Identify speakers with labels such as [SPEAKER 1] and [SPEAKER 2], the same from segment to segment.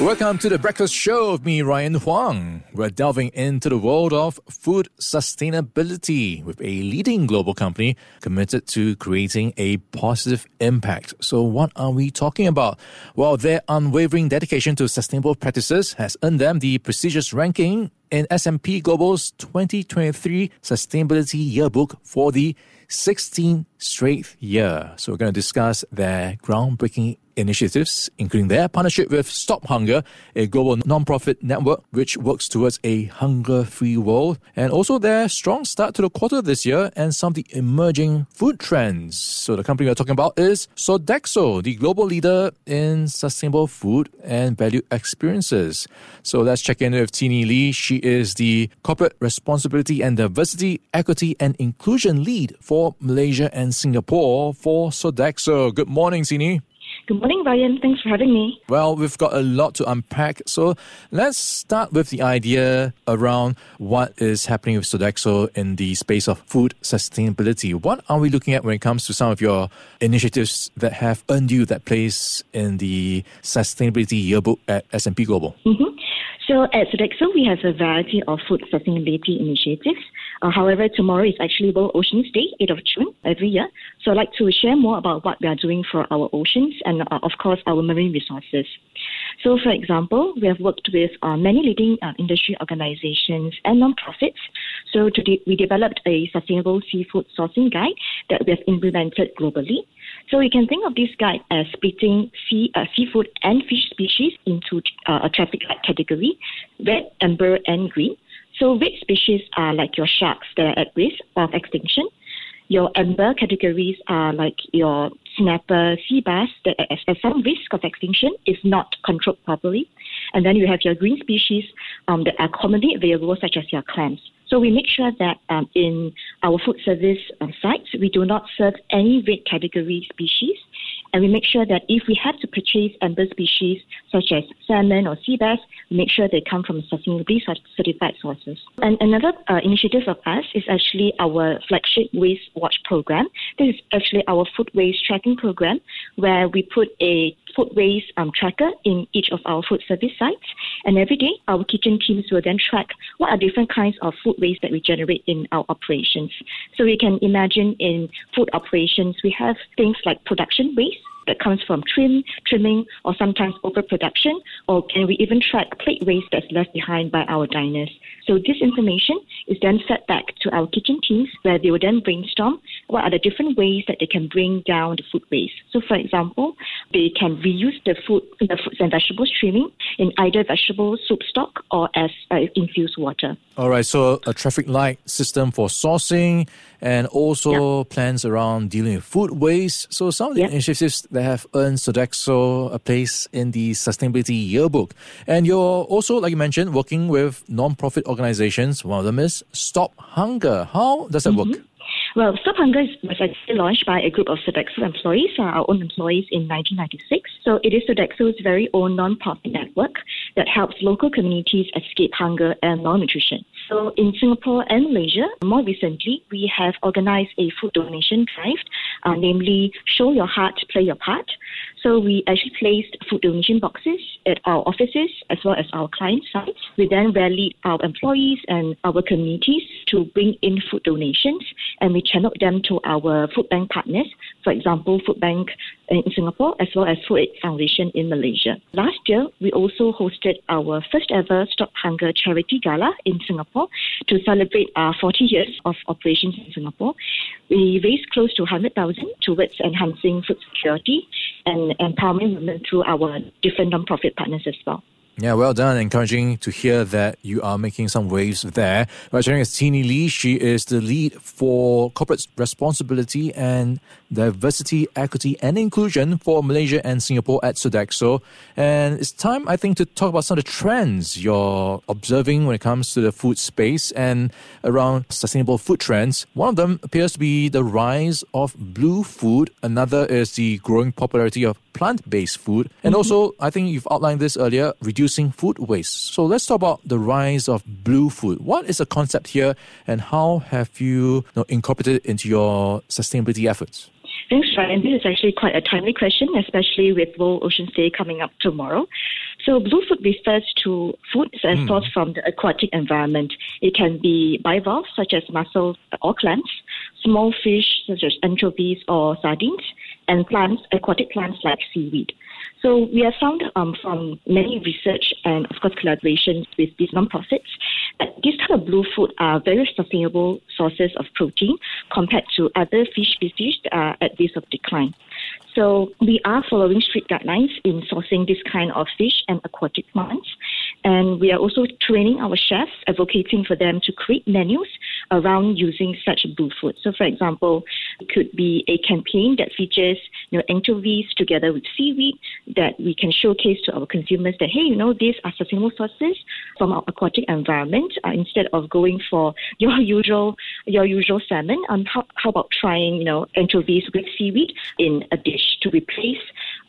[SPEAKER 1] Welcome to the Breakfast Show of me, Ryan Huang. We're delving into the world of food sustainability with a leading global company committed to creating a positive impact. So, what are we talking about? Well, their unwavering dedication to sustainable practices has earned them the prestigious ranking in S&P Global's 2023 Sustainability Yearbook for the 16th straight year. So, we're going to discuss their groundbreaking initiatives, including their partnership with Stop Hunger, a global non-profit network which works towards a hunger-free world, and also their strong start to the quarter this year and some of the emerging food trends. So the company we're talking about is Sodexo, the global leader in sustainable food and value experiences. So let's check in with Tini Lee. She is the corporate responsibility and diversity, equity and inclusion lead for Malaysia and Singapore for Sodexo. Good morning, Tini.
[SPEAKER 2] Good morning, Ryan. Thanks for having me.
[SPEAKER 1] Well, we've got a lot to unpack. So let's start with the idea around what is happening with Sodexo in the space of food sustainability. What are we looking at when it comes to some of your initiatives that have earned you that place in the sustainability yearbook at S&P Global?
[SPEAKER 2] Mm-hmm. So at Sodexo, we have a variety of food sustainability initiatives. Uh, however, tomorrow is actually World Oceans Day, 8th of June, every year. So I'd like to share more about what we are doing for our oceans and, uh, of course, our marine resources. So, for example, we have worked with uh, many leading uh, industry organizations and nonprofits. So, today we developed a sustainable seafood sourcing guide that we have implemented globally. So, you can think of this guide as splitting sea, uh, seafood and fish species into uh, a traffic light category red, amber, and green. So red species are like your sharks that are at risk of extinction. Your amber categories are like your snapper, sea bass that are at some risk of extinction if not controlled properly. And then you have your green species um, that are commonly available, such as your clams. So we make sure that um, in our food service um, sites, we do not serve any red category species. And we make sure that if we have to purchase amber species such as salmon or sea bass, we make sure they come from sustainably certified sources. And another uh, initiative of us is actually our flagship Waste Watch program. This is actually our food waste tracking program where we put a food waste um, tracker in each of our food service sites. And every day, our kitchen teams will then track what are different kinds of food waste that we generate in our operations. So you can imagine in food operations, we have things like production waste that comes from trim, trimming, or sometimes overproduction, or can we even track plate waste that's left behind by our diners? So this information is then fed back to our kitchen teams where they will then brainstorm what are the different ways that they can bring down the food waste. So for example, they can reuse the food, the fruits and vegetables trimming in either vegetable soup stock or as uh, infused water.
[SPEAKER 1] All right, so a traffic light system for sourcing and also plans around dealing with food waste. So some of the initiatives that have earned Sodexo a place in the sustainability yearbook. And you're also, like you mentioned, working with non-profit organizations. One of them is Stop Hunger. How does that mm-hmm. work?
[SPEAKER 2] Well, Stop Hunger was actually launched by a group of Sodexo employees, uh, our own employees, in 1996. So it is Sodexo's very own non-profit network that helps local communities escape hunger and malnutrition. So in Singapore and Malaysia, more recently, we have organized a food donation drive, uh, namely Show Your Heart, Play Your Part. So we actually placed food donation boxes at our offices as well as our client sites. We then rallied our employees and our communities to bring in food donations and we channeled them to our food bank partners, for example, Food Bank in Singapore as well as Food Aid Foundation in Malaysia. Last year, we also hosted our first ever Stop Hunger Charity Gala in Singapore to celebrate our 40 years of operations in Singapore. We raised close to 100,000 towards enhancing food security and empowering women through our different non-profit partners as well.
[SPEAKER 1] Yeah, well done. Encouraging to hear that you are making some waves there. Right, sharing is Tini Lee. She is the lead for corporate responsibility and diversity, equity, and inclusion for Malaysia and Singapore at Sodexo. And it's time, I think, to talk about some of the trends you're observing when it comes to the food space and around sustainable food trends. One of them appears to be the rise of blue food. Another is the growing popularity of plant-based food. And mm-hmm. also, I think you've outlined this earlier, reduce reducing food waste. So let's talk about the rise of blue food. What is the concept here, and how have you, you know, incorporated it into your sustainability efforts?
[SPEAKER 2] Thanks, Ryan. This is actually quite a timely question, especially with World Oceans Day coming up tomorrow. So, blue food refers to foods as mm. sourced from the aquatic environment. It can be bivalves, such as mussels or clams, small fish, such as anchovies or sardines, and plants, aquatic plants like seaweed. So we have found um, from many research and of course collaborations with these non-profits that these kind of blue food are very sustainable sources of protein compared to other fish species that are at risk of decline. So we are following strict guidelines in sourcing this kind of fish and aquatic plants. And we are also training our chefs, advocating for them to create menus around using such blue food. So, for example, it could be a campaign that features you know, anchovies together with seaweed that we can showcase to our consumers that, hey, you know, these are sustainable sources from our aquatic environment uh, instead of going for your usual your usual salmon. Um, how, how about trying, you know, anchovies with seaweed in a dish to replace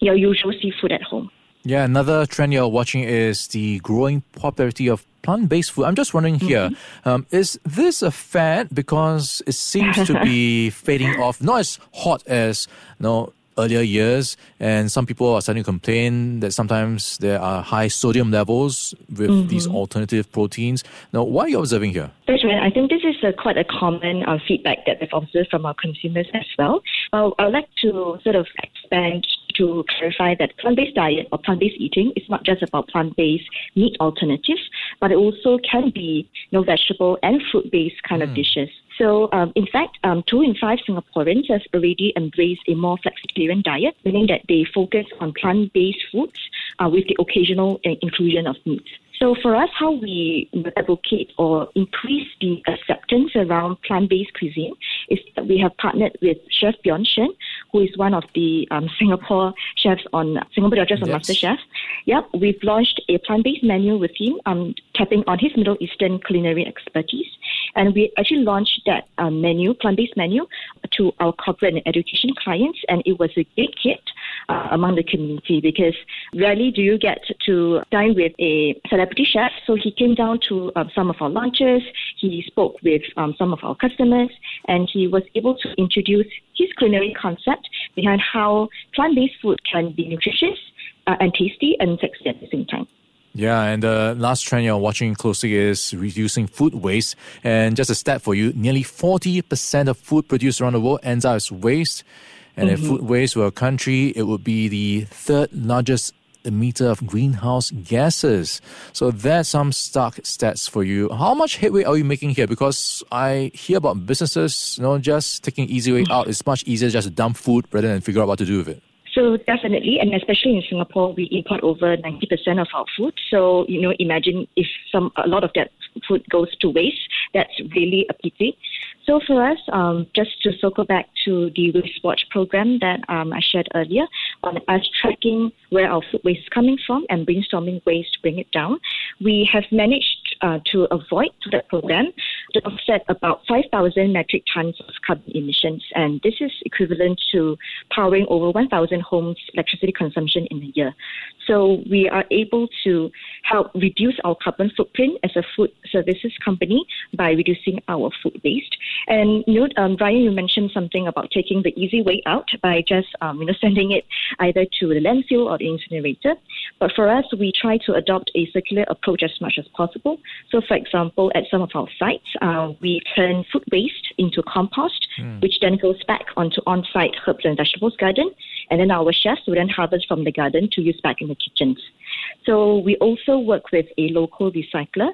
[SPEAKER 2] your usual seafood at home?
[SPEAKER 1] Yeah, another trend you're watching is the growing popularity of plant-based food. I'm just wondering here, mm-hmm. um, is this a fad because it seems to be fading off, not as hot as you know earlier years, and some people are starting to complain that sometimes there are high sodium levels with mm-hmm. these alternative proteins. Now, what are you observing here?
[SPEAKER 2] That's right. I think this is a, quite a common uh, feedback that we've observed from our consumers as well. Well, I'd like to sort of expand to clarify that plant-based diet or plant-based eating is not just about plant-based meat alternatives, but it also can be you know, vegetable and fruit-based kind mm. of dishes. So, um, in fact, um, two in five Singaporeans have already embraced a more flexitarian diet, meaning that they focus on plant-based foods uh, with the occasional uh, inclusion of meat. So for us, how we advocate or increase the acceptance around plant-based cuisine is that we have partnered with Chef Bjorn Shen, who is one of the um, Singapore chefs on Singapore Judges on MasterChef. Yep, we've launched a plant-based menu with him, um, tapping on his Middle Eastern culinary expertise. And we actually launched that uh, menu, plant-based menu, to our corporate and education clients, and it was a big hit uh, among the community because rarely do you get to dine with a celebrity chef. So he came down to um, some of our lunches, he spoke with um, some of our customers, and he was able to introduce his culinary concept behind how plant-based food can be nutritious uh, and tasty and sexy at the same time.
[SPEAKER 1] Yeah, and the last trend you're watching closely is reducing food waste. And just a stat for you, nearly 40% of food produced around the world ends up as waste. And mm-hmm. if food waste were a country, it would be the third largest emitter of greenhouse gases. So that's some stark stats for you. How much headway are you making here? Because I hear about businesses, you know, just taking easy way out. It's much easier just to dump food rather than figure out what to do with it.
[SPEAKER 2] So definitely, and especially in Singapore, we import over 90% of our food. So, you know, imagine if some a lot of that food goes to waste, that's really a pity. So for us, um, just to circle back to the Waste Watch program that um, I shared earlier, on us tracking where our food waste is coming from and brainstorming ways to bring it down, we have managed uh, to avoid that program to offset about 5,000 metric tons of carbon emissions, and this is equivalent to powering over 1,000 homes' electricity consumption in a year. So we are able to help reduce our carbon footprint as a food services company by reducing our food waste. And you know, um, Ryan, you mentioned something about taking the easy way out by just um, you know sending it either to the landfill or the incinerator. But for us, we try to adopt a circular approach as much as possible. So, for example, at some of our sites, uh, we turn food waste into compost, mm. which then goes back onto on-site herbs and vegetables garden, and then our chefs will then harvest from the garden to use back in the kitchens. So we also work with a local recycler.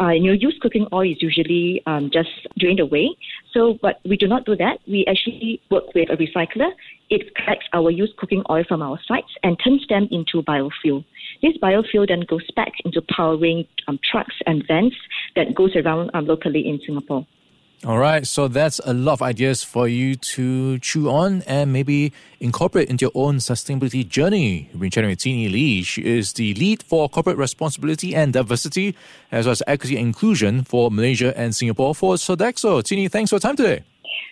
[SPEAKER 2] Uh, you used cooking oil is usually um, just drained away. So, but we do not do that. We actually work with a recycler. It collects our used cooking oil from our sites and turns them into biofuel. This biofuel then goes back into powering um, trucks and vans that goes around um, locally in Singapore.
[SPEAKER 1] All right, so that's a lot of ideas for you to chew on and maybe incorporate into your own sustainability journey. We've been chatting with Tini Lee. She is the lead for corporate responsibility and diversity, as well as equity and inclusion for Malaysia and Singapore for Sodexo. Tini, thanks for your time today.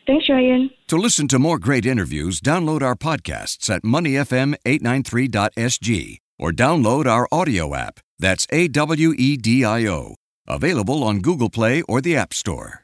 [SPEAKER 2] Thanks, Ryan.
[SPEAKER 3] To listen to more great interviews, download our podcasts at moneyfm893.sg or download our audio app. That's A W E D I O. Available on Google Play or the App Store.